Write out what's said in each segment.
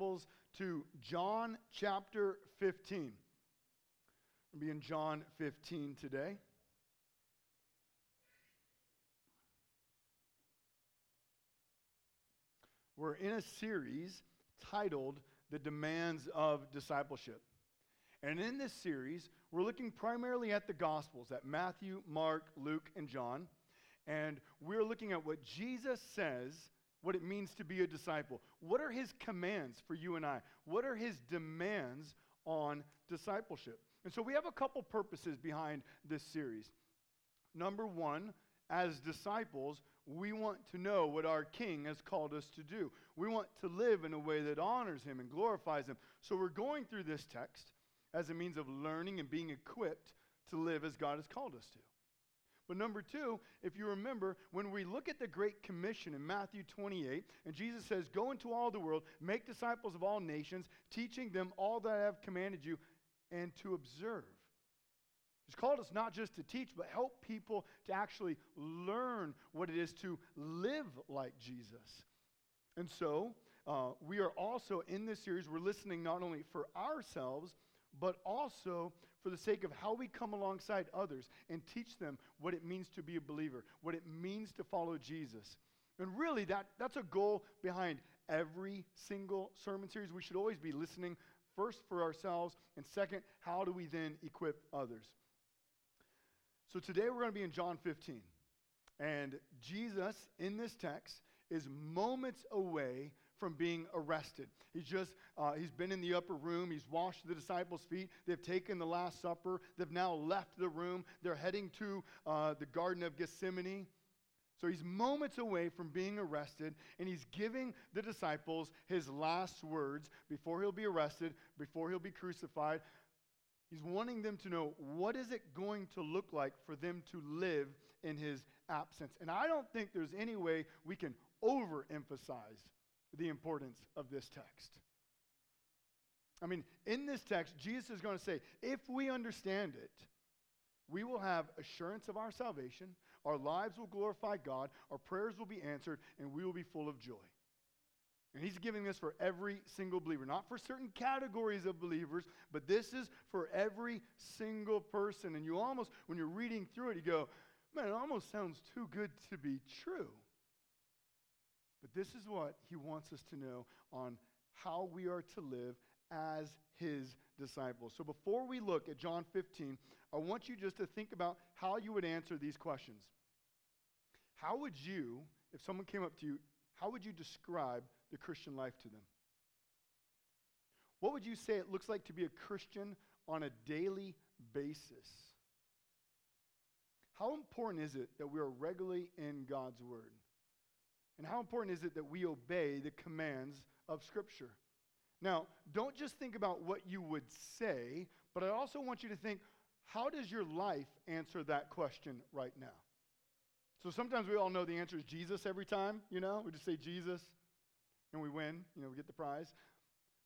Bibles to John chapter 15. We'll be in John 15 today. We're in a series titled The Demands of Discipleship. And in this series, we're looking primarily at the Gospels, at Matthew, Mark, Luke, and John. And we're looking at what Jesus says what it means to be a disciple. What are his commands for you and I? What are his demands on discipleship? And so we have a couple purposes behind this series. Number one, as disciples, we want to know what our King has called us to do. We want to live in a way that honors Him and glorifies Him. So we're going through this text as a means of learning and being equipped to live as God has called us to. But number two, if you remember, when we look at the Great Commission in Matthew 28, and Jesus says, Go into all the world, make disciples of all nations, teaching them all that I have commanded you, and to observe. He's called us not just to teach, but help people to actually learn what it is to live like Jesus. And so, uh, we are also in this series, we're listening not only for ourselves, but also for the sake of how we come alongside others and teach them what it means to be a believer, what it means to follow Jesus. And really, that, that's a goal behind every single sermon series. We should always be listening first for ourselves, and second, how do we then equip others? So today we're going to be in John 15. And Jesus, in this text, is moments away from being arrested. He's just, uh, he's been in the upper room. He's washed the disciples' feet. They've taken the Last Supper. They've now left the room. They're heading to uh, the Garden of Gethsemane. So he's moments away from being arrested, and he's giving the disciples his last words before he'll be arrested, before he'll be crucified. He's wanting them to know what is it going to look like for them to live in his absence. And I don't think there's any way we can overemphasize the importance of this text. I mean, in this text, Jesus is going to say, if we understand it, we will have assurance of our salvation, our lives will glorify God, our prayers will be answered, and we will be full of joy. And he's giving this for every single believer, not for certain categories of believers, but this is for every single person. And you almost, when you're reading through it, you go, man, it almost sounds too good to be true. But this is what he wants us to know on how we are to live as his disciples. So before we look at John 15, I want you just to think about how you would answer these questions. How would you, if someone came up to you, how would you describe the Christian life to them? What would you say it looks like to be a Christian on a daily basis? How important is it that we are regularly in God's Word? And how important is it that we obey the commands of Scripture? Now, don't just think about what you would say, but I also want you to think how does your life answer that question right now? So sometimes we all know the answer is Jesus every time, you know? We just say Jesus and we win, you know, we get the prize.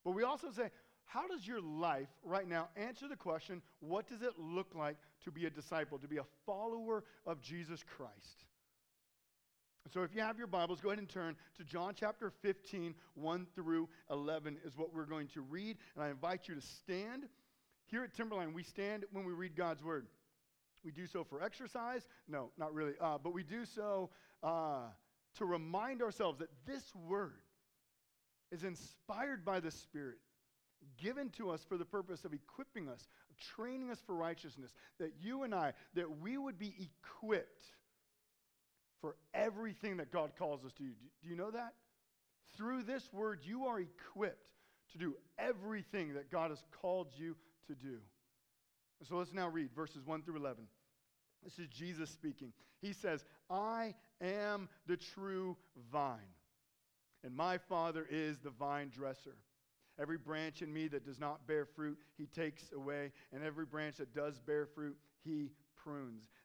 But we also say, how does your life right now answer the question, what does it look like to be a disciple, to be a follower of Jesus Christ? So if you have your Bibles, go ahead and turn to John chapter 15, 1 through 11 is what we're going to read. And I invite you to stand. Here at Timberline, we stand when we read God's word. We do so for exercise? No, not really. Uh, but we do so uh, to remind ourselves that this word is inspired by the Spirit, given to us for the purpose of equipping us, of training us for righteousness, that you and I, that we would be equipped for everything that God calls us to do. Do you know that? Through this word, you are equipped to do everything that God has called you to do. So let's now read verses 1 through 11. This is Jesus speaking. He says, I am the true vine, and my Father is the vine dresser. Every branch in me that does not bear fruit, he takes away, and every branch that does bear fruit, he prunes,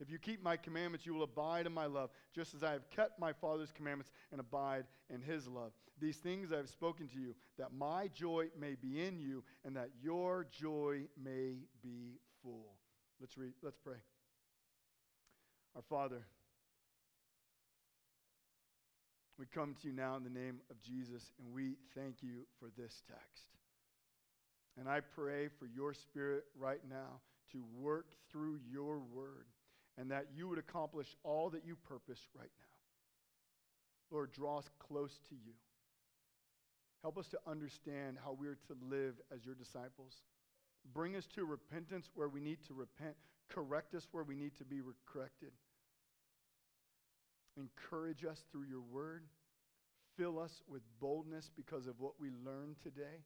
If you keep my commandments, you will abide in my love, just as I have kept my Father's commandments and abide in his love. These things I have spoken to you, that my joy may be in you, and that your joy may be full. Let's read, let's pray. Our Father, we come to you now in the name of Jesus, and we thank you for this text. And I pray for your spirit right now to work through your word and that you would accomplish all that you purpose right now. Lord, draw us close to you. Help us to understand how we are to live as your disciples. Bring us to repentance where we need to repent. Correct us where we need to be corrected. Encourage us through your word. Fill us with boldness because of what we learned today.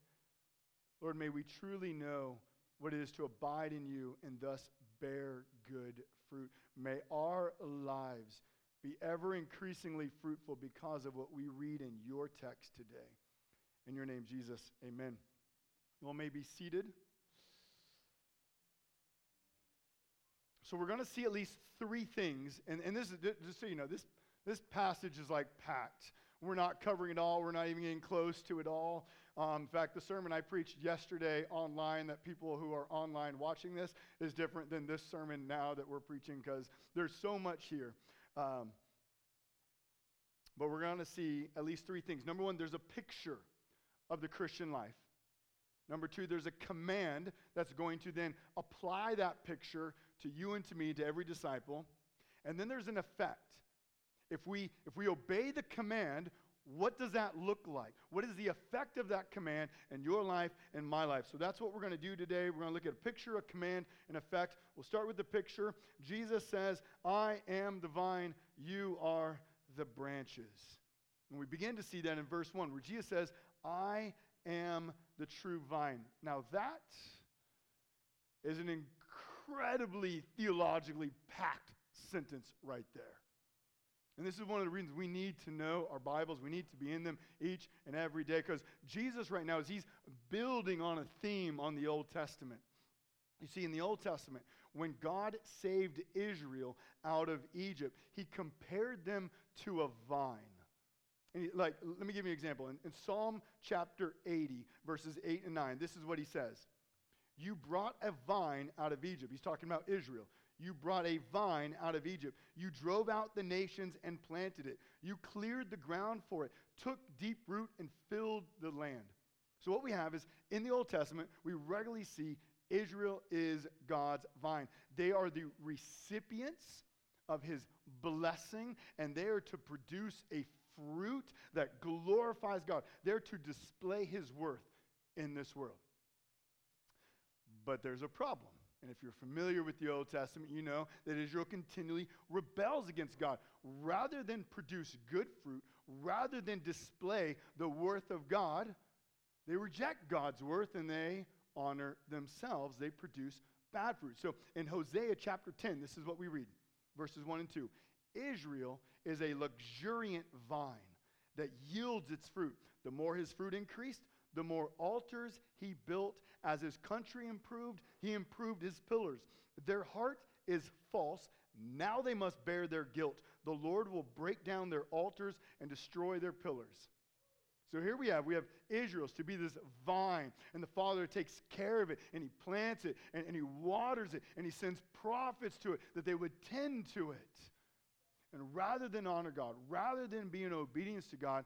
Lord, may we truly know what it is to abide in you and thus bear good fruit. May our lives be ever increasingly fruitful because of what we read in your text today. In your name, Jesus, amen. You all may be seated. So we're going to see at least three things. And, and this is, just so you know, this, this passage is like packed. We're not covering it all. We're not even getting close to it all. Um, in fact, the sermon I preached yesterday online, that people who are online watching this, is different than this sermon now that we're preaching because there's so much here. Um, but we're going to see at least three things. Number one, there's a picture of the Christian life. Number two, there's a command that's going to then apply that picture to you and to me, to every disciple. And then there's an effect. If we, if we obey the command, what does that look like? What is the effect of that command in your life and my life? So that's what we're going to do today. We're going to look at a picture, a command, and effect. We'll start with the picture. Jesus says, I am the vine, you are the branches. And we begin to see that in verse 1, where Jesus says, I am the true vine. Now, that is an incredibly theologically packed sentence right there. And this is one of the reasons we need to know our Bibles. We need to be in them each and every day because Jesus, right now, is he's building on a theme on the Old Testament. You see, in the Old Testament, when God saved Israel out of Egypt, he compared them to a vine. He, like, let me give you an example. In, in Psalm chapter 80, verses 8 and 9, this is what he says You brought a vine out of Egypt. He's talking about Israel. You brought a vine out of Egypt. You drove out the nations and planted it. You cleared the ground for it, took deep root, and filled the land. So, what we have is in the Old Testament, we regularly see Israel is God's vine. They are the recipients of his blessing, and they are to produce a fruit that glorifies God. They're to display his worth in this world. But there's a problem. And if you're familiar with the Old Testament, you know that Israel continually rebels against God. Rather than produce good fruit, rather than display the worth of God, they reject God's worth and they honor themselves. They produce bad fruit. So in Hosea chapter 10, this is what we read verses 1 and 2. Israel is a luxuriant vine that yields its fruit. The more his fruit increased, the more altars he built. As his country improved, he improved his pillars. Their heart is false. Now they must bear their guilt. The Lord will break down their altars and destroy their pillars. So here we have, we have Israel's to be this vine, and the Father takes care of it, and he plants it, and, and he waters it, and he sends prophets to it that they would tend to it. And rather than honor God, rather than be in obedience to God,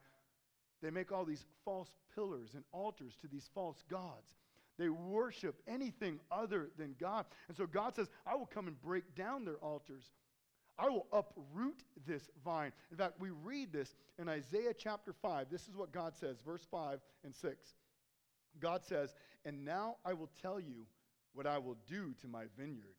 they make all these false pillars and altars to these false gods. They worship anything other than God. And so God says, I will come and break down their altars. I will uproot this vine. In fact, we read this in Isaiah chapter 5. This is what God says, verse 5 and 6. God says, And now I will tell you what I will do to my vineyard.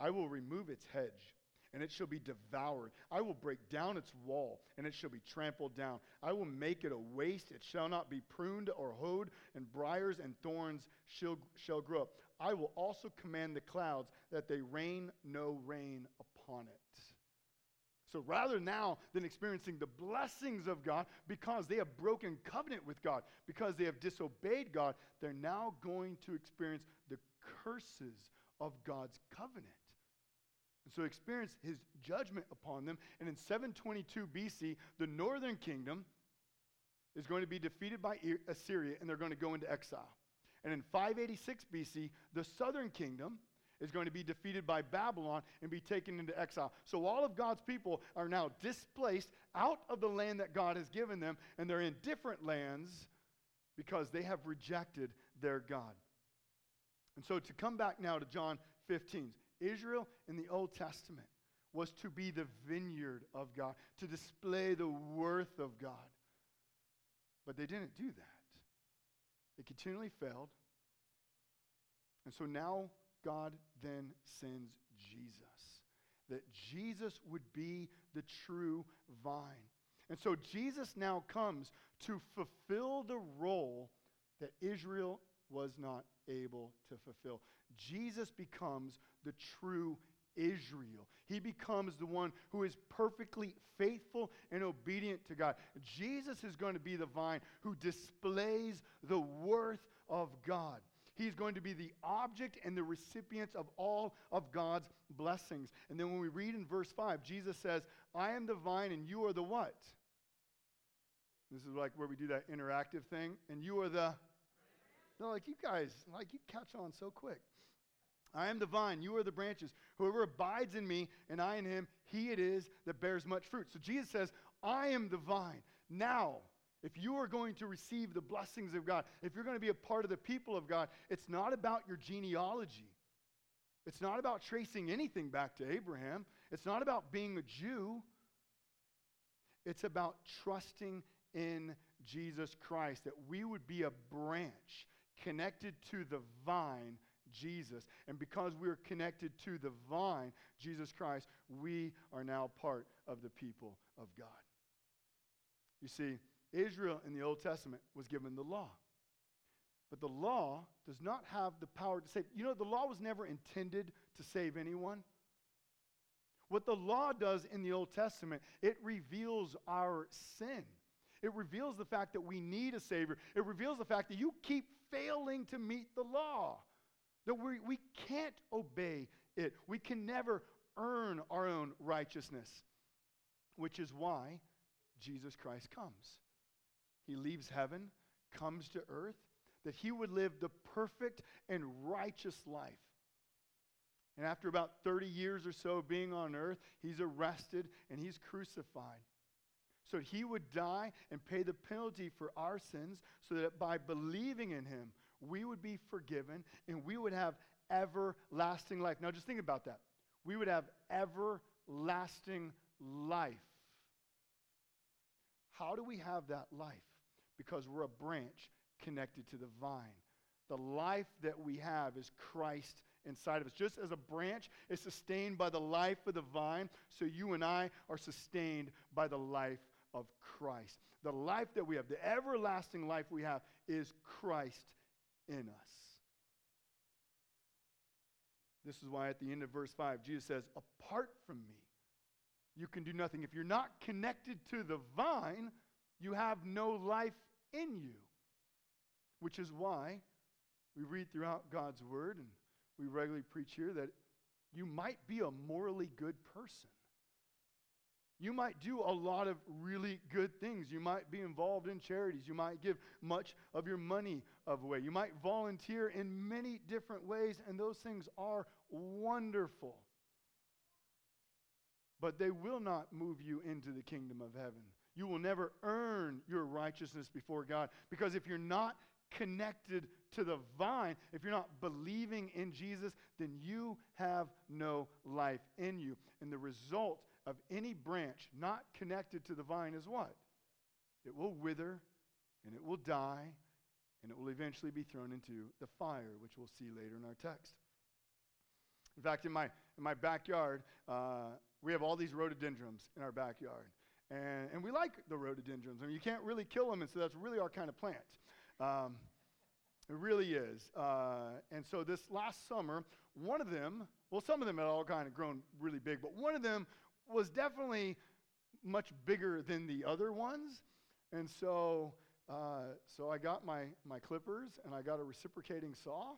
I will remove its hedge and it shall be devoured. I will break down its wall, and it shall be trampled down. I will make it a waste. It shall not be pruned or hoed, and briars and thorns shall, shall grow up. I will also command the clouds that they rain no rain upon it. So rather now than experiencing the blessings of God because they have broken covenant with God, because they have disobeyed God, they're now going to experience the curses of God's covenant. And so experience his judgment upon them. And in 722 BC, the northern kingdom is going to be defeated by Assyria and they're going to go into exile. And in 586 BC, the southern kingdom is going to be defeated by Babylon and be taken into exile. So all of God's people are now displaced out of the land that God has given them, and they're in different lands because they have rejected their God. And so to come back now to John 15, Israel in the Old Testament was to be the vineyard of God, to display the worth of God. But they didn't do that. They continually failed. And so now God then sends Jesus, that Jesus would be the true vine. And so Jesus now comes to fulfill the role that Israel was not able to fulfill. Jesus becomes the true Israel. He becomes the one who is perfectly faithful and obedient to God. Jesus is going to be the vine who displays the worth of God. He's going to be the object and the recipients of all of God's blessings. And then when we read in verse 5, Jesus says, I am the vine and you are the what? This is like where we do that interactive thing. And you are the. No, like you guys, like you catch on so quick. I am the vine, you are the branches. Whoever abides in me and I in him, he it is that bears much fruit. So Jesus says, I am the vine. Now, if you are going to receive the blessings of God, if you're going to be a part of the people of God, it's not about your genealogy. It's not about tracing anything back to Abraham. It's not about being a Jew. It's about trusting in Jesus Christ, that we would be a branch connected to the vine Jesus. And because we are connected to the vine, Jesus Christ, we are now part of the people of God. You see, Israel in the Old Testament was given the law. But the law does not have the power to save. You know, the law was never intended to save anyone. What the law does in the Old Testament, it reveals our sin. It reveals the fact that we need a Savior. It reveals the fact that you keep failing to meet the law. That we, we can't obey it. We can never earn our own righteousness, which is why Jesus Christ comes. He leaves heaven, comes to earth, that he would live the perfect and righteous life. And after about 30 years or so being on earth, he's arrested and he's crucified. So that he would die and pay the penalty for our sins, so that by believing in him, we would be forgiven and we would have everlasting life. Now, just think about that. We would have everlasting life. How do we have that life? Because we're a branch connected to the vine. The life that we have is Christ inside of us. Just as a branch is sustained by the life of the vine, so you and I are sustained by the life of Christ. The life that we have, the everlasting life we have, is Christ in us. This is why at the end of verse 5, Jesus says, Apart from me, you can do nothing. If you're not connected to the vine, you have no life in you. Which is why we read throughout God's word and we regularly preach here that you might be a morally good person. You might do a lot of really good things. You might be involved in charities. You might give much of your money away. You might volunteer in many different ways, and those things are wonderful. But they will not move you into the kingdom of heaven. You will never earn your righteousness before God because if you're not connected to the vine, if you're not believing in Jesus, then you have no life in you. And the result of any branch not connected to the vine is what? It will wither and it will die and it will eventually be thrown into the fire, which we'll see later in our text. In fact, in my, in my backyard, uh, we have all these rhododendrons in our backyard. And, and we like the rhododendrons. I mean, you can't really kill them, and so that's really our kind of plant. Um, it really is. Uh, and so this last summer, one of them, well, some of them had all kind of grown really big, but one of them was definitely much bigger than the other ones. And so, uh, so I got my, my clippers and I got a reciprocating saw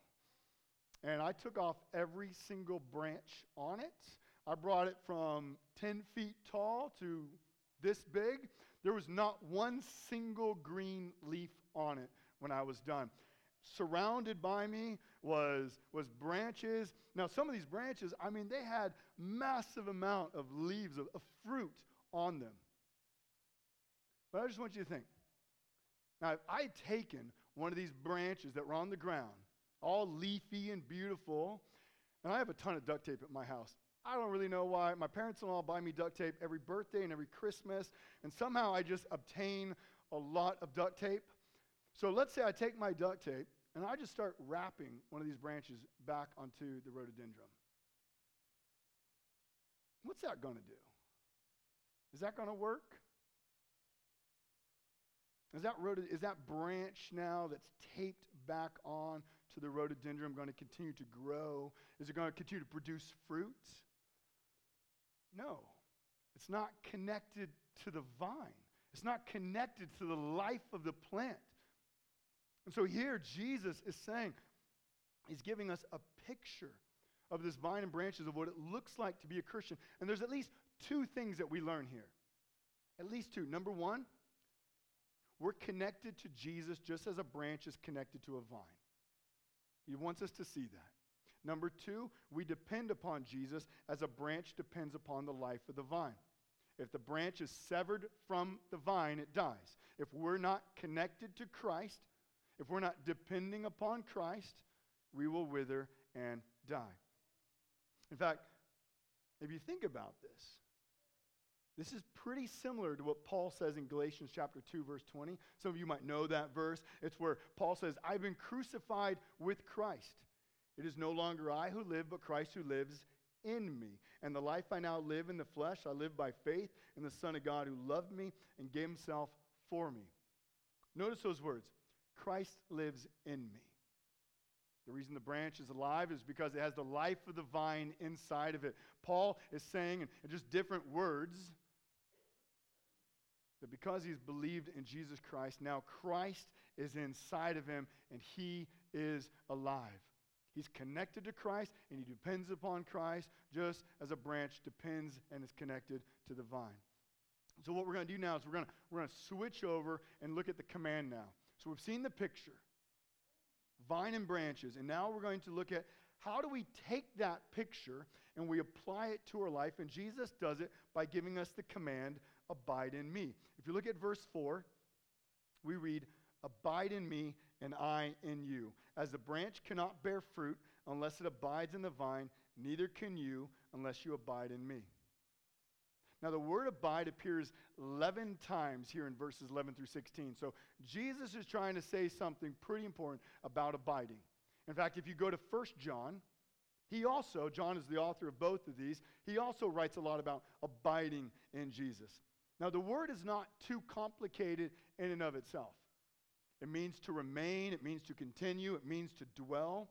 and I took off every single branch on it. I brought it from 10 feet tall to this big. There was not one single green leaf on it when I was done. Surrounded by me was, was branches. Now, some of these branches, I mean, they had massive amount of leaves, of, of fruit on them. But I just want you to think. Now, if I had taken one of these branches that were on the ground, all leafy and beautiful, and I have a ton of duct tape at my house. I don't really know why. My parents in law buy me duct tape every birthday and every Christmas, and somehow I just obtain a lot of duct tape. So let's say I take my duct tape and I just start wrapping one of these branches back onto the rhododendron. What's that going to do? Is that going to work? Is that, rhod- is that branch now that's taped back on to the rhododendron going to continue to grow? Is it going to continue to produce fruit? No. It's not connected to the vine, it's not connected to the life of the plant. And so here, Jesus is saying, He's giving us a picture of this vine and branches of what it looks like to be a Christian. And there's at least two things that we learn here. At least two. Number one, we're connected to Jesus just as a branch is connected to a vine. He wants us to see that. Number two, we depend upon Jesus as a branch depends upon the life of the vine. If the branch is severed from the vine, it dies. If we're not connected to Christ, if we're not depending upon Christ, we will wither and die. In fact, if you think about this, this is pretty similar to what Paul says in Galatians chapter 2 verse 20. Some of you might know that verse. It's where Paul says, "I've been crucified with Christ. It is no longer I who live, but Christ who lives in me. And the life I now live in the flesh, I live by faith in the Son of God who loved me and gave himself for me." Notice those words. Christ lives in me. The reason the branch is alive is because it has the life of the vine inside of it. Paul is saying, in just different words, that because he's believed in Jesus Christ, now Christ is inside of him and he is alive. He's connected to Christ and he depends upon Christ just as a branch depends and is connected to the vine. So, what we're going to do now is we're going to, we're going to switch over and look at the command now. So, we've seen the picture vine and branches, and now we're going to look at how do we take that picture and we apply it to our life. And Jesus does it by giving us the command abide in me. If you look at verse 4, we read, Abide in me, and I in you. As the branch cannot bear fruit unless it abides in the vine, neither can you unless you abide in me. Now, the word abide appears 11 times here in verses 11 through 16. So, Jesus is trying to say something pretty important about abiding. In fact, if you go to 1 John, he also, John is the author of both of these, he also writes a lot about abiding in Jesus. Now, the word is not too complicated in and of itself. It means to remain, it means to continue, it means to dwell.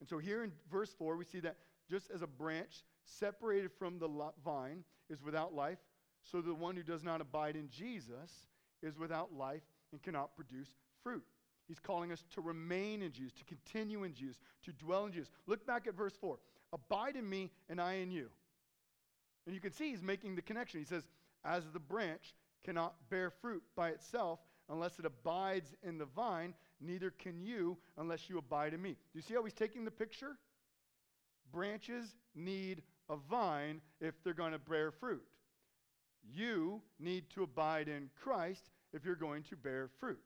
And so here in verse 4, we see that just as a branch separated from the vine is without life, so the one who does not abide in Jesus is without life and cannot produce fruit. He's calling us to remain in Jesus, to continue in Jesus, to dwell in Jesus. Look back at verse 4 Abide in me, and I in you. And you can see he's making the connection. He says, as the branch cannot bear fruit by itself unless it abides in the vine, neither can you unless you abide in me. Do you see how he's taking the picture? Branches need a vine if they're going to bear fruit. You need to abide in Christ if you're going to bear fruit.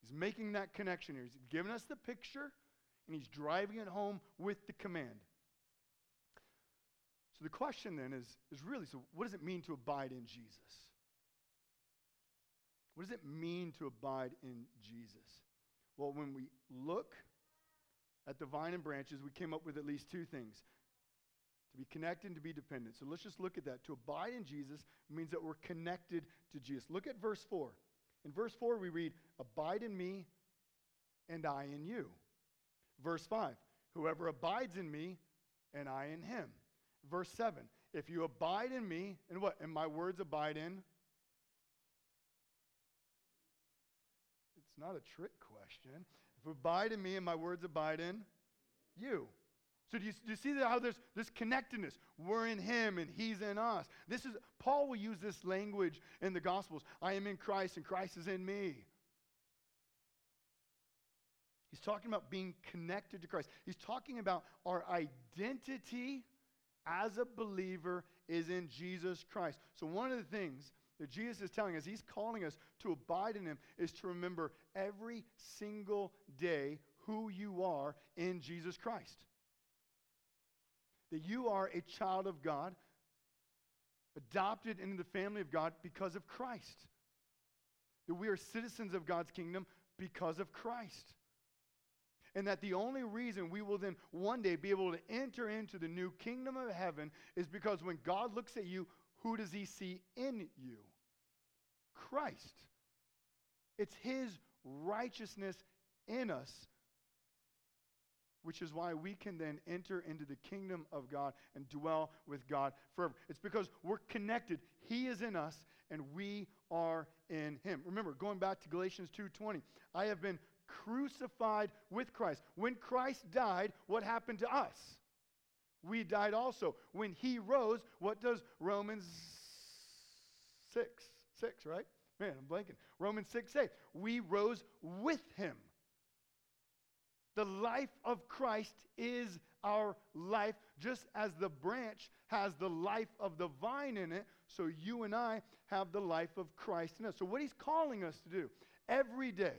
He's making that connection here. He's giving us the picture and he's driving it home with the command. So the question then is, is really so what does it mean to abide in Jesus? What does it mean to abide in Jesus? Well, when we look at the vine and branches, we came up with at least two things to be connected and to be dependent. So let's just look at that. To abide in Jesus means that we're connected to Jesus. Look at verse 4. In verse 4, we read, Abide in me, and I in you. Verse 5, Whoever abides in me, and I in him. Verse 7, If you abide in me, and what? And my words abide in? It's not a trick question. If you abide in me, and my words abide in you. So do you, do you see how there's this connectedness? We're in him and he's in us. This is Paul will use this language in the Gospels. I am in Christ and Christ is in me. He's talking about being connected to Christ. He's talking about our identity as a believer is in Jesus Christ. So one of the things that Jesus is telling us, he's calling us to abide in him, is to remember every single day who you are in Jesus Christ that you are a child of God, adopted into the family of God because of Christ. That we are citizens of God's kingdom because of Christ. And that the only reason we will then one day be able to enter into the new kingdom of heaven is because when God looks at you, who does he see in you? Christ. It's his righteousness in us which is why we can then enter into the kingdom of God and dwell with God forever. It's because we're connected. He is in us and we are in him. Remember, going back to Galatians 2:20, I have been crucified with Christ. When Christ died, what happened to us? We died also. When he rose, what does Romans 6 6, right? Man, I'm blanking. Romans 6 8. We rose with him. The life of Christ is our life, just as the branch has the life of the vine in it, so you and I have the life of Christ in us. So, what he's calling us to do every day,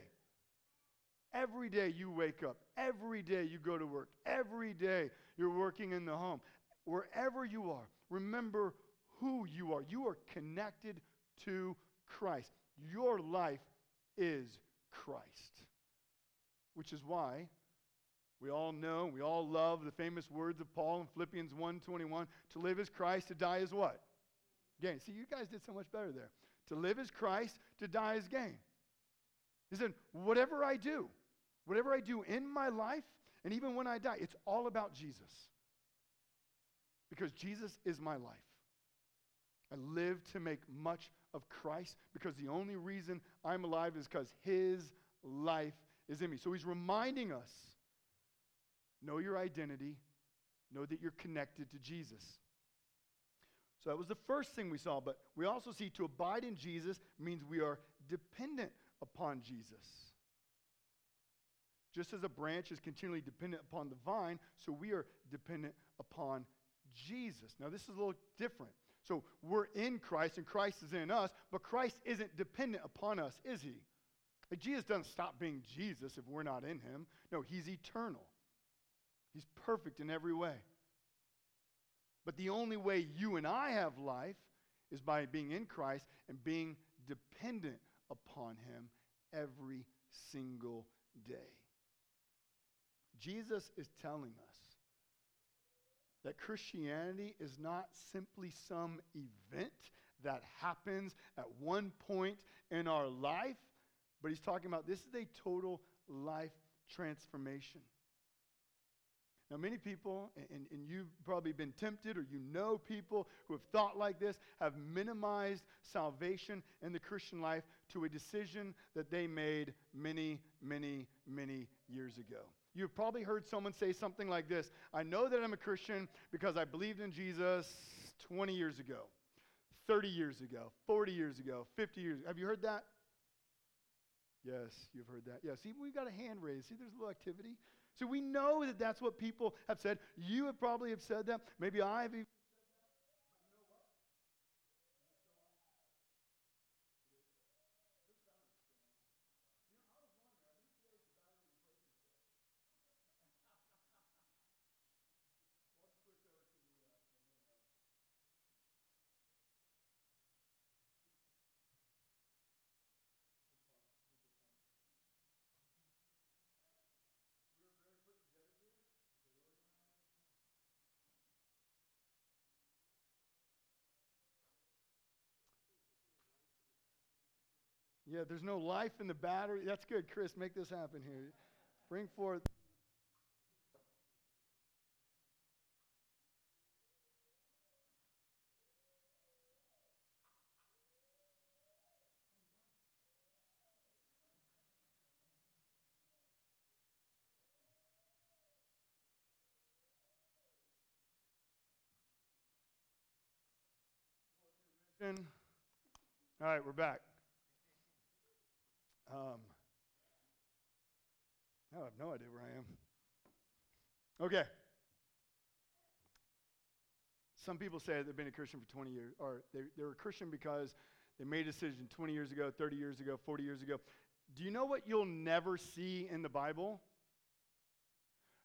every day you wake up, every day you go to work, every day you're working in the home, wherever you are, remember who you are. You are connected to Christ. Your life is Christ, which is why we all know, we all love the famous words of Paul in Philippians 1:21, to live is Christ, to die is what? Gain. See, you guys did so much better there. To live is Christ, to die is gain. He said, whatever I do, whatever I do in my life, and even when I die, it's all about Jesus. Because Jesus is my life. I live to make much of Christ because the only reason I'm alive is because his life is in me. So he's reminding us Know your identity. Know that you're connected to Jesus. So that was the first thing we saw. But we also see to abide in Jesus means we are dependent upon Jesus. Just as a branch is continually dependent upon the vine, so we are dependent upon Jesus. Now, this is a little different. So we're in Christ and Christ is in us, but Christ isn't dependent upon us, is he? Like Jesus doesn't stop being Jesus if we're not in him. No, he's eternal. He's perfect in every way. But the only way you and I have life is by being in Christ and being dependent upon Him every single day. Jesus is telling us that Christianity is not simply some event that happens at one point in our life, but he's talking about this is a total life transformation. Now, many people, and, and you've probably been tempted or you know people who have thought like this, have minimized salvation in the Christian life to a decision that they made many, many, many years ago. You've probably heard someone say something like this I know that I'm a Christian because I believed in Jesus 20 years ago, 30 years ago, 40 years ago, 50 years ago. Have you heard that? Yes, you've heard that. Yeah, see, we've got a hand raised. See, there's a little activity. So we know that that's what people have said. You have probably have said that. Maybe I've even Yeah, there's no life in the battery. That's good, Chris. Make this happen here. Bring forth. All right, we're back. Um, I have no idea where I am. Okay. Some people say they've been a Christian for 20 years, or they, they're a Christian because they made a decision 20 years ago, 30 years ago, 40 years ago. Do you know what you'll never see in the Bible?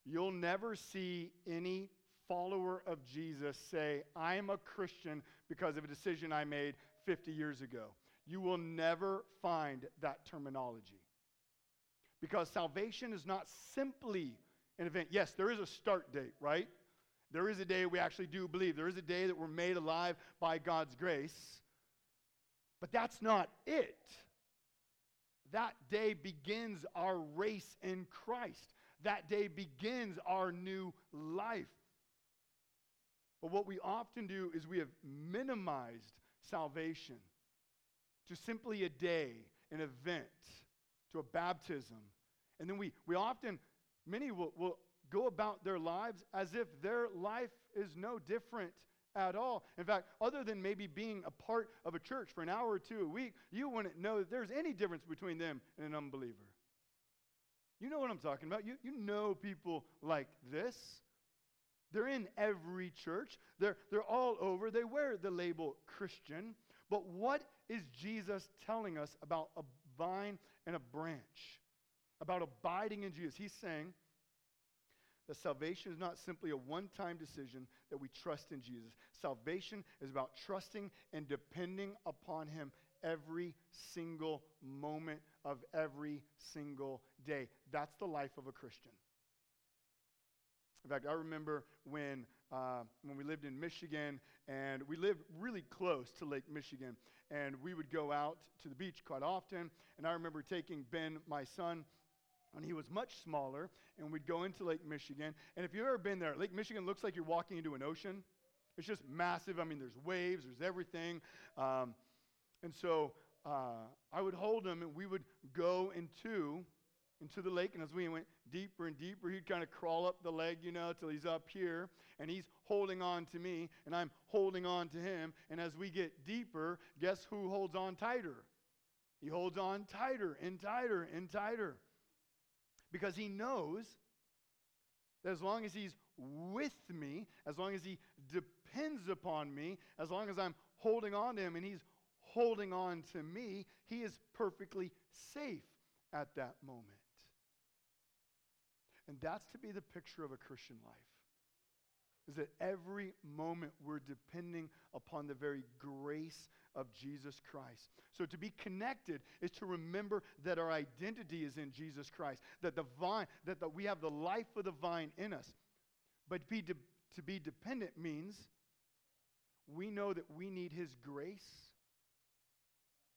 You'll never see any follower of Jesus say, I'm a Christian because of a decision I made 50 years ago. You will never find that terminology. Because salvation is not simply an event. Yes, there is a start date, right? There is a day we actually do believe. There is a day that we're made alive by God's grace. But that's not it. That day begins our race in Christ. That day begins our new life. But what we often do is we have minimized salvation to simply a day, an event, to a baptism. And then we, we often, many will, will go about their lives as if their life is no different at all. In fact, other than maybe being a part of a church for an hour or two a week, you wouldn't know that there's any difference between them and an unbeliever. You know what I'm talking about. You, you know people like this. They're in every church, they're, they're all over. They wear the label Christian. But what is Jesus telling us about a vine and a branch? About abiding in Jesus. He's saying that salvation is not simply a one time decision that we trust in Jesus. Salvation is about trusting and depending upon Him every single moment of every single day. That's the life of a Christian. In fact, I remember when, uh, when we lived in Michigan, and we lived really close to Lake Michigan, and we would go out to the beach quite often. And I remember taking Ben, my son, when he was much smaller, and we'd go into Lake Michigan. And if you've ever been there, Lake Michigan looks like you're walking into an ocean. It's just massive. I mean, there's waves, there's everything. Um, and so uh, I would hold him, and we would go into into the lake. And as we went deeper and deeper, he'd kind of crawl up the leg, you know, till he's up here. And he's holding on to me, and I'm holding on to him. And as we get deeper, guess who holds on tighter? He holds on tighter and tighter and tighter. Because he knows that as long as he's with me, as long as he depends upon me, as long as I'm holding on to him and he's holding on to me, he is perfectly safe at that moment. And that's to be the picture of a Christian life. Is that every moment we're depending upon the very grace of Jesus Christ. So to be connected is to remember that our identity is in Jesus Christ, that the vine, that the, we have the life of the vine in us. But be de- to be dependent means we know that we need His grace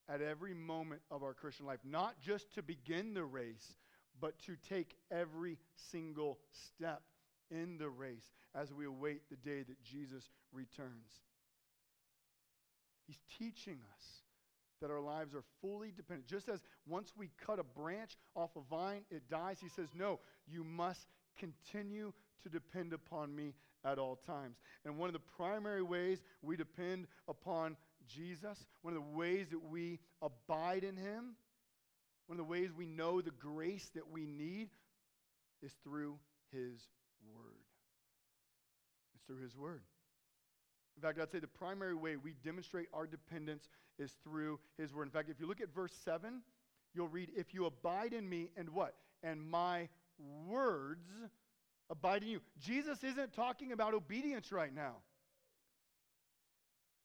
at every moment of our Christian life, not just to begin the race, but to take every single step in the race as we await the day that Jesus returns. He's teaching us that our lives are fully dependent. Just as once we cut a branch off a vine, it dies, he says, No, you must continue to depend upon me at all times. And one of the primary ways we depend upon Jesus, one of the ways that we abide in him, one of the ways we know the grace that we need is through His Word. It's through His Word. In fact, I'd say the primary way we demonstrate our dependence is through His Word. In fact, if you look at verse 7, you'll read, If you abide in me, and what? And my words abide in you. Jesus isn't talking about obedience right now.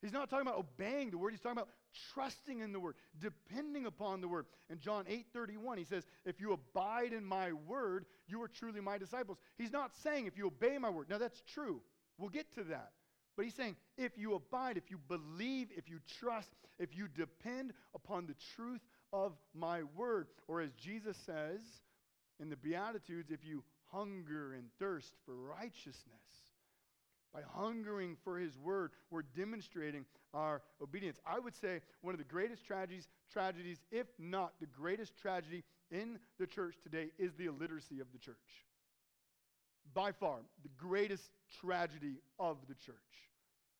He's not talking about obeying the word. He's talking about trusting in the word, depending upon the word. In John 8 31, he says, If you abide in my word, you are truly my disciples. He's not saying if you obey my word. Now, that's true. We'll get to that. But he's saying if you abide, if you believe, if you trust, if you depend upon the truth of my word. Or as Jesus says in the Beatitudes, if you hunger and thirst for righteousness, by hungering for his word, we're demonstrating our obedience. I would say one of the greatest tragedies, tragedies, if not the greatest tragedy in the church today, is the illiteracy of the church. By far, the greatest tragedy of the church.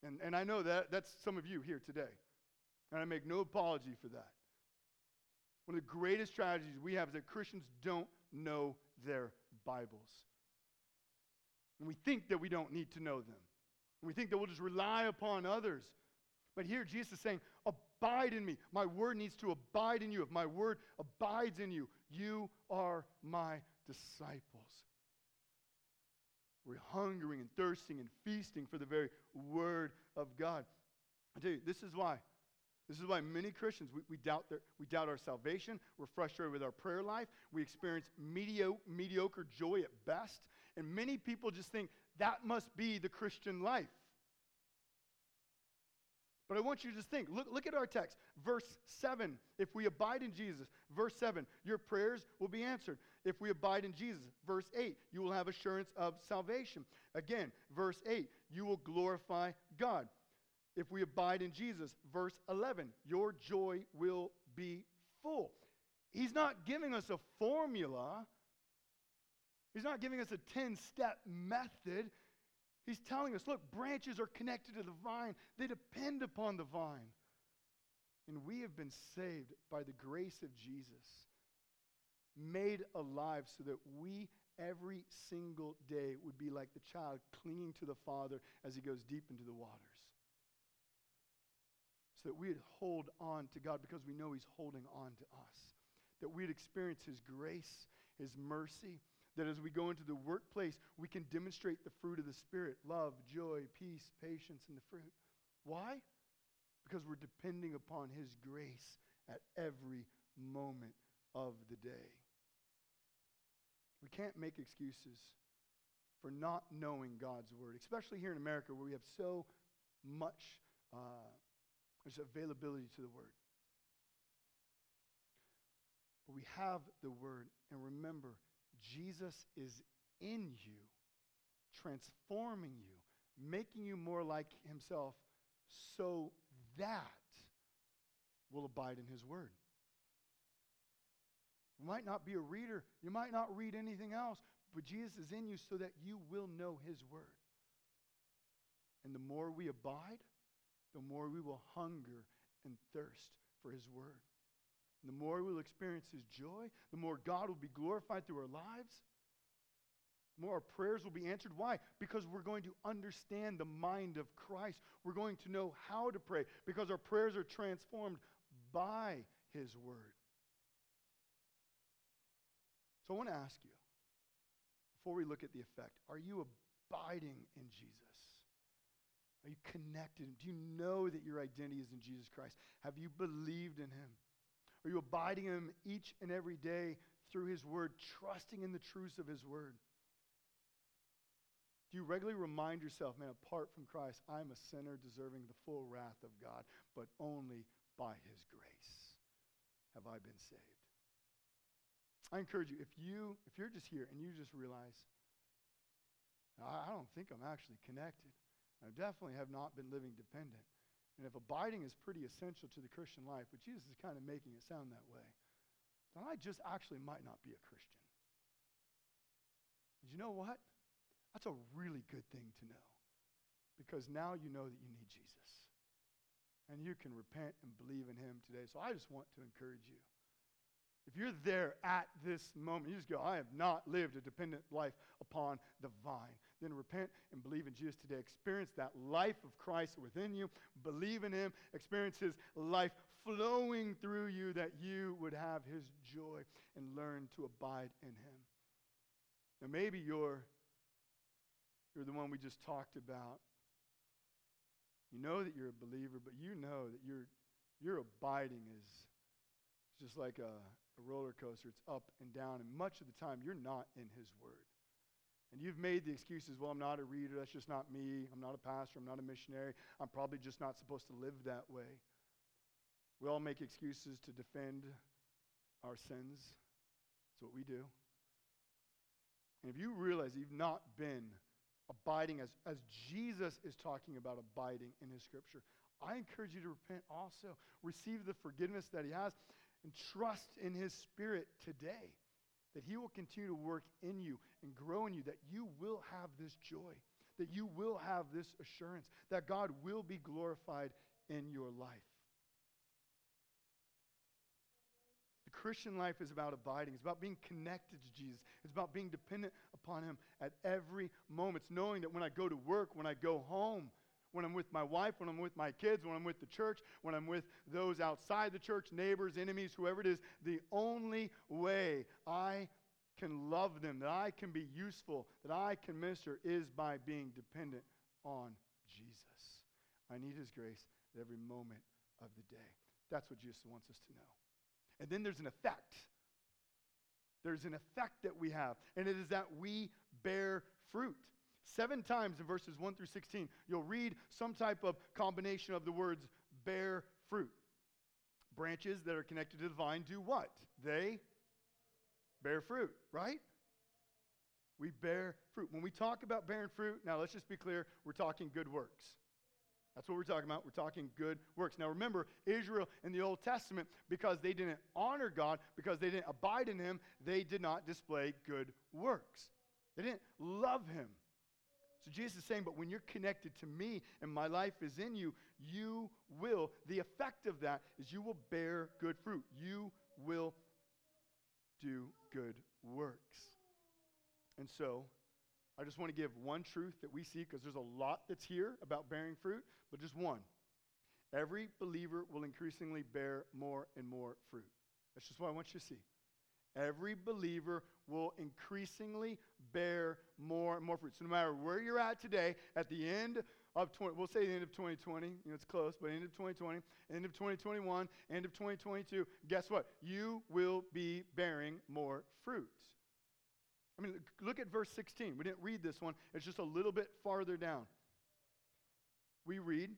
And, and I know that that's some of you here today. And I make no apology for that. One of the greatest tragedies we have is that Christians don't know their Bibles. And we think that we don't need to know them. And we think that we'll just rely upon others. But here Jesus is saying, Abide in me. My word needs to abide in you. If my word abides in you, you are my disciples. We're hungering and thirsting and feasting for the very word of God. I tell you, this is why. This is why many Christians, we, we, doubt, their, we doubt our salvation. We're frustrated with our prayer life. We experience medio, mediocre joy at best. And many people just think that must be the Christian life. But I want you to just think look, look at our text. Verse 7 if we abide in Jesus, verse 7, your prayers will be answered. If we abide in Jesus, verse 8, you will have assurance of salvation. Again, verse 8, you will glorify God. If we abide in Jesus, verse 11, your joy will be full. He's not giving us a formula. He's not giving us a 10 step method. He's telling us look, branches are connected to the vine, they depend upon the vine. And we have been saved by the grace of Jesus, made alive so that we every single day would be like the child clinging to the Father as he goes deep into the waters. So that we'd hold on to God because we know He's holding on to us. That we'd experience His grace, His mercy, that as we go into the workplace, we can demonstrate the fruit of the Spirit love, joy, peace, patience, and the fruit. Why? Because we're depending upon His grace at every moment of the day. We can't make excuses for not knowing God's Word, especially here in America where we have so much uh, availability to the Word. But we have the Word, and remember, Jesus is in you, transforming you, making you more like himself, so that will abide in his word. You might not be a reader, you might not read anything else, but Jesus is in you so that you will know his word. And the more we abide, the more we will hunger and thirst for his word the more we'll experience His joy, the more God will be glorified through our lives, the more our prayers will be answered. Why? Because we're going to understand the mind of Christ. We're going to know how to pray because our prayers are transformed by His Word. So I want to ask you, before we look at the effect, are you abiding in Jesus? Are you connected? Do you know that your identity is in Jesus Christ? Have you believed in Him? Are you abiding in Him each and every day through His Word, trusting in the truths of His Word? Do you regularly remind yourself, man, apart from Christ, I'm a sinner deserving the full wrath of God, but only by His grace have I been saved? I encourage you, if you if you're just here and you just realize, I, I don't think I'm actually connected. I definitely have not been living dependent. And if abiding is pretty essential to the Christian life, but Jesus is kind of making it sound that way, then I just actually might not be a Christian. Did you know what? That's a really good thing to know. Because now you know that you need Jesus. And you can repent and believe in him today. So I just want to encourage you. If you're there at this moment, you just go, I have not lived a dependent life upon the vine. Then repent and believe in Jesus today. Experience that life of Christ within you. Believe in Him. Experience His life flowing through you that you would have His joy and learn to abide in Him. Now, maybe you're, you're the one we just talked about. You know that you're a believer, but you know that your, your abiding is just like a, a roller coaster. It's up and down, and much of the time you're not in His Word. And you've made the excuses, well, I'm not a reader, that's just not me, I'm not a pastor, I'm not a missionary, I'm probably just not supposed to live that way. We all make excuses to defend our sins. That's what we do. And if you realize you've not been abiding as, as Jesus is talking about abiding in his scripture, I encourage you to repent also. Receive the forgiveness that he has and trust in his spirit today that he will continue to work in you and grow in you, that you will have this joy, that you will have this assurance, that God will be glorified in your life. The Christian life is about abiding. It's about being connected to Jesus. It's about being dependent upon Him at every moment. It's knowing that when I go to work, when I go home, when I'm with my wife, when I'm with my kids, when I'm with the church, when I'm with those outside the church, neighbors, enemies, whoever it is, the only way I can love them, that I can be useful, that I can minister is by being dependent on Jesus. I need his grace at every moment of the day. That's what Jesus wants us to know. And then there's an effect. There's an effect that we have, and it is that we bear fruit. Seven times in verses 1 through 16, you'll read some type of combination of the words bear fruit. Branches that are connected to the vine do what? They bear fruit, right? We bear fruit. When we talk about bearing fruit, now let's just be clear, we're talking good works. That's what we're talking about. We're talking good works. Now remember, Israel in the Old Testament, because they didn't honor God, because they didn't abide in Him, they did not display good works. They didn't love Him. So Jesus is saying, but when you're connected to me and my life is in you, you will, the effect of that is you will bear good fruit. You will do good works. And so, I just want to give one truth that we see because there's a lot that's here about bearing fruit, but just one. Every believer will increasingly bear more and more fruit. That's just what I want you to see. Every believer will increasingly bear more and more fruit. So no matter where you're at today, at the end of 20, we'll say the end of 2020, you know, it's close, but end of 2020, end of 2021, end of 2022, guess what? You will be bearing more fruit. I mean, look at verse 16. We didn't read this one, it's just a little bit farther down. We read,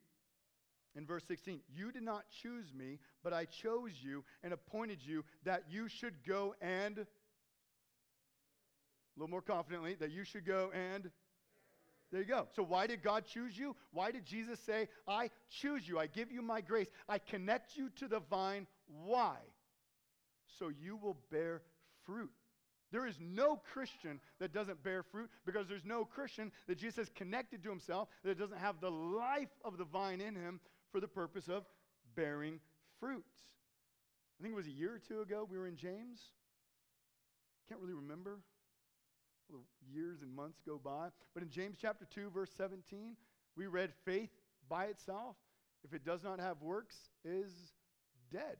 in verse 16, you did not choose me, but I chose you and appointed you that you should go and, a little more confidently, that you should go and. There you go. So, why did God choose you? Why did Jesus say, I choose you? I give you my grace. I connect you to the vine. Why? So you will bear fruit. There is no Christian that doesn't bear fruit because there's no Christian that Jesus connected to himself that doesn't have the life of the vine in him for the purpose of bearing fruit. I think it was a year or two ago we were in James. Can't really remember. The years and months go by. But in James chapter 2, verse 17, we read faith by itself, if it does not have works, is dead.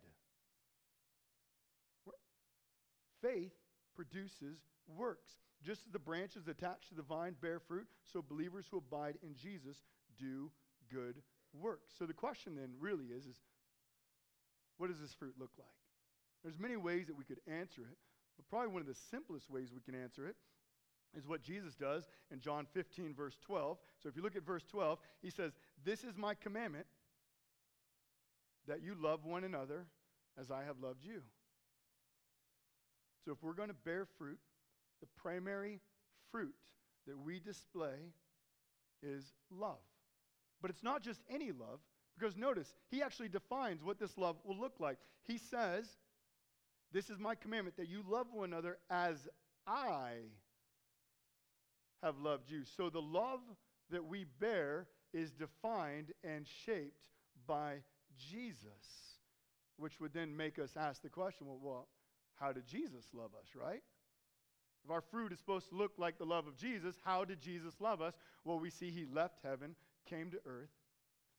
Faith produces works. Just as the branches attached to the vine bear fruit, so believers who abide in Jesus do good works. So the question then really is, is what does this fruit look like? There's many ways that we could answer it, but probably one of the simplest ways we can answer it is what Jesus does in John 15, verse 12. So if you look at verse 12, he says, This is my commandment that you love one another as I have loved you. So if we're going to bear fruit, the primary fruit that we display is love. But it's not just any love, because notice, he actually defines what this love will look like. He says, This is my commandment that you love one another as I have loved you. So the love that we bear is defined and shaped by Jesus, which would then make us ask the question well, well how did Jesus love us, right? If our fruit is supposed to look like the love of Jesus, how did Jesus love us? Well, we see he left heaven, came to earth,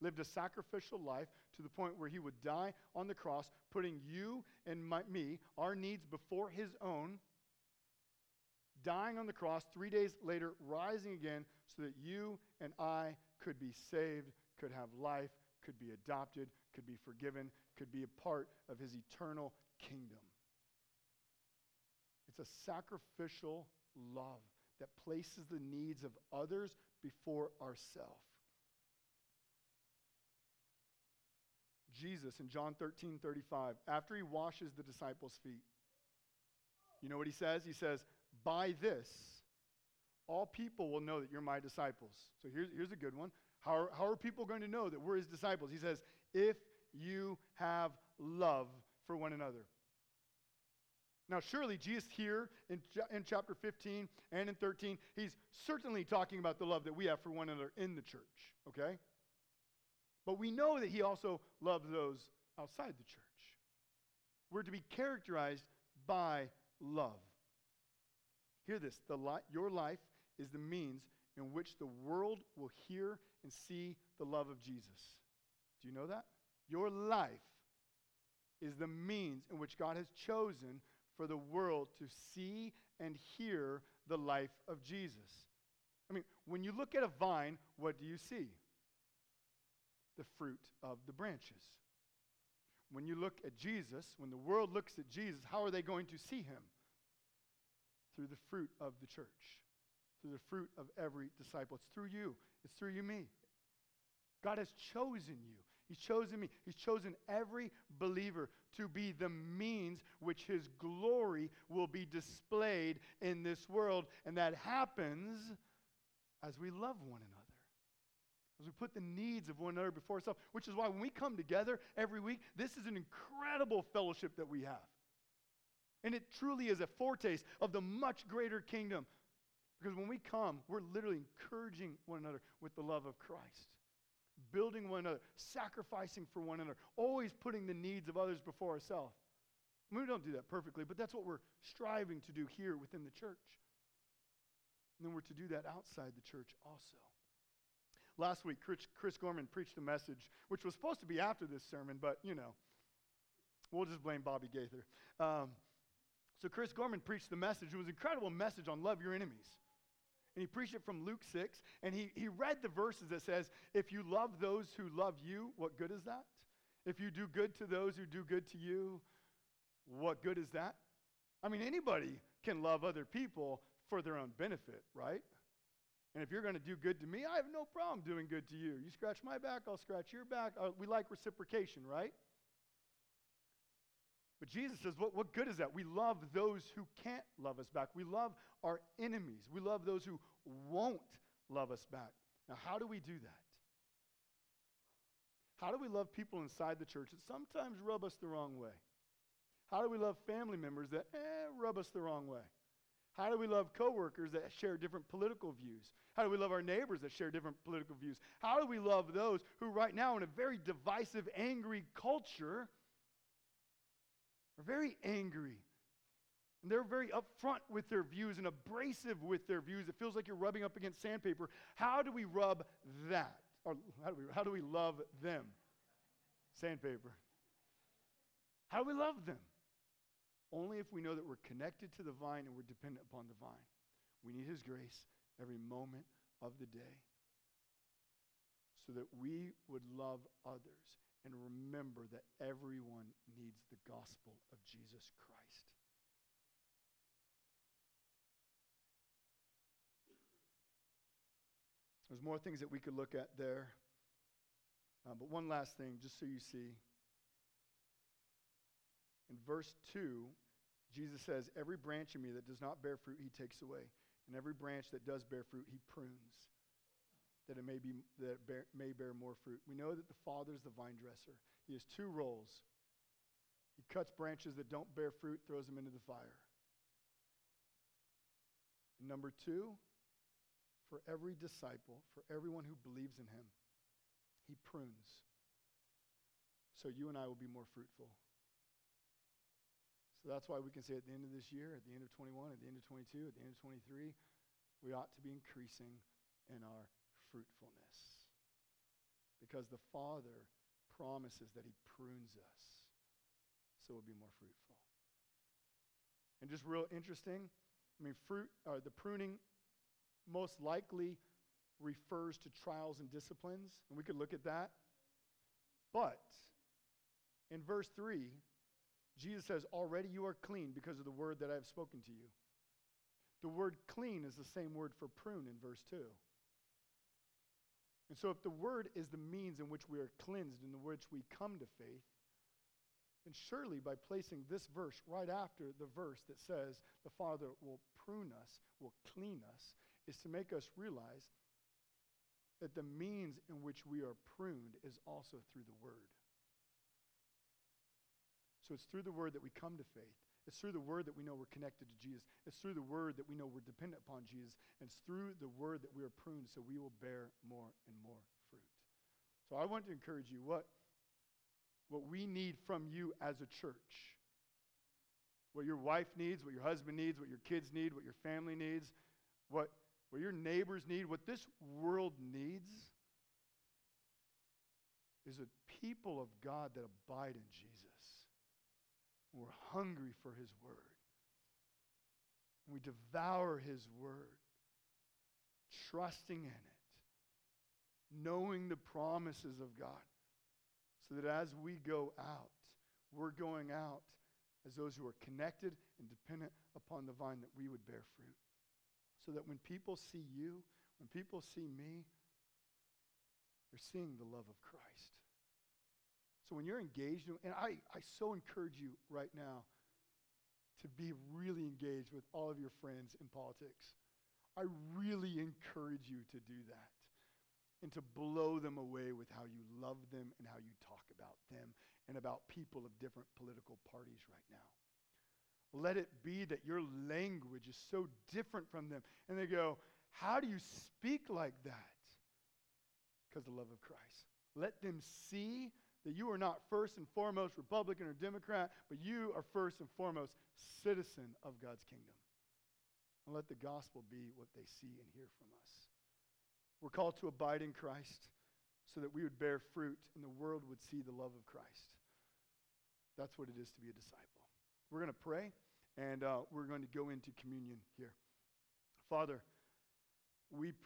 lived a sacrificial life to the point where he would die on the cross, putting you and my, me, our needs before his own, dying on the cross, three days later, rising again, so that you and I could be saved, could have life, could be adopted, could be forgiven, could be a part of his eternal kingdom. It's a sacrificial love that places the needs of others before ourselves. Jesus in John 13 35, after he washes the disciples' feet, you know what he says? He says, By this, all people will know that you're my disciples. So here's, here's a good one. How are, how are people going to know that we're his disciples? He says, If you have love for one another. Now, surely Jesus here in, in chapter 15 and in 13, he's certainly talking about the love that we have for one another in the church, okay? But we know that he also loves those outside the church. We're to be characterized by love. Hear this the li- your life is the means in which the world will hear and see the love of Jesus. Do you know that? Your life is the means in which God has chosen for the world to see and hear the life of Jesus. I mean, when you look at a vine, what do you see? The fruit of the branches. When you look at Jesus, when the world looks at Jesus, how are they going to see him? Through the fruit of the church, through the fruit of every disciple. It's through you, it's through you, me. God has chosen you. He's chosen me. He's chosen every believer to be the means which his glory will be displayed in this world. And that happens as we love one another. As we put the needs of one another before ourselves, which is why when we come together every week, this is an incredible fellowship that we have. And it truly is a foretaste of the much greater kingdom. Because when we come, we're literally encouraging one another with the love of Christ, building one another, sacrificing for one another, always putting the needs of others before ourselves. We don't do that perfectly, but that's what we're striving to do here within the church. And then we're to do that outside the church also. Last week, Chris, Gorman preached a message, which was supposed to be after this sermon, but you know, we'll just blame Bobby Gaither. Um, so Chris Gorman preached the message. It was an incredible message on love your enemies. And he preached it from Luke 6. And he, he read the verses that says, if you love those who love you, what good is that? If you do good to those who do good to you, what good is that? I mean, anybody can love other people for their own benefit, right? And if you're going to do good to me, I have no problem doing good to you. You scratch my back, I'll scratch your back. Uh, we like reciprocation, right? But Jesus says, what, what good is that? We love those who can't love us back. We love our enemies. We love those who won't love us back. Now, how do we do that? How do we love people inside the church that sometimes rub us the wrong way? How do we love family members that eh, rub us the wrong way? How do we love coworkers that share different political views? How do we love our neighbors that share different political views? How do we love those who, right now, in a very divisive, angry culture, are very angry? And they're very upfront with their views and abrasive with their views. It feels like you're rubbing up against sandpaper. How do we rub that? Or how do we, how do we love them? Sandpaper. How do we love them? Only if we know that we're connected to the vine and we're dependent upon the vine. We need His grace every moment of the day so that we would love others and remember that everyone needs the gospel of Jesus Christ. There's more things that we could look at there. Uh, but one last thing, just so you see. In verse 2, Jesus says, Every branch in me that does not bear fruit, he takes away. And every branch that does bear fruit, he prunes, that it may, be, that bear, may bear more fruit. We know that the Father is the vine dresser. He has two roles. He cuts branches that don't bear fruit, throws them into the fire. And number two, for every disciple, for everyone who believes in him, he prunes. So you and I will be more fruitful. So that's why we can say at the end of this year, at the end of 21, at the end of 22, at the end of 23, we ought to be increasing in our fruitfulness. Because the Father promises that He prunes us so we'll be more fruitful. And just real interesting, I mean, fruit, uh, the pruning most likely refers to trials and disciplines, and we could look at that. But in verse 3, Jesus says, Already you are clean because of the word that I have spoken to you. The word clean is the same word for prune in verse 2. And so, if the word is the means in which we are cleansed, and in which we come to faith, then surely by placing this verse right after the verse that says the Father will prune us, will clean us, is to make us realize that the means in which we are pruned is also through the Word. So it's through the Word that we come to faith. It's through the Word that we know we're connected to Jesus. It's through the Word that we know we're dependent upon Jesus. And it's through the Word that we are pruned so we will bear more and more fruit. So I want to encourage you what, what we need from you as a church, what your wife needs, what your husband needs, what your kids need, what your family needs, what, what your neighbors need, what this world needs is a people of God that abide in Jesus. We're hungry for His Word. We devour His Word, trusting in it, knowing the promises of God, so that as we go out, we're going out as those who are connected and dependent upon the vine that we would bear fruit. So that when people see you, when people see me, they're seeing the love of Christ. So when you're engaged, and I, I so encourage you right now to be really engaged with all of your friends in politics. I really encourage you to do that and to blow them away with how you love them and how you talk about them and about people of different political parties right now. Let it be that your language is so different from them. And they go, How do you speak like that? Because the love of Christ. Let them see that you are not first and foremost Republican or Democrat, but you are first and foremost citizen of God's kingdom. And let the gospel be what they see and hear from us. We're called to abide in Christ so that we would bear fruit and the world would see the love of Christ. That's what it is to be a disciple. We're going to pray and uh, we're going to go into communion here. Father, we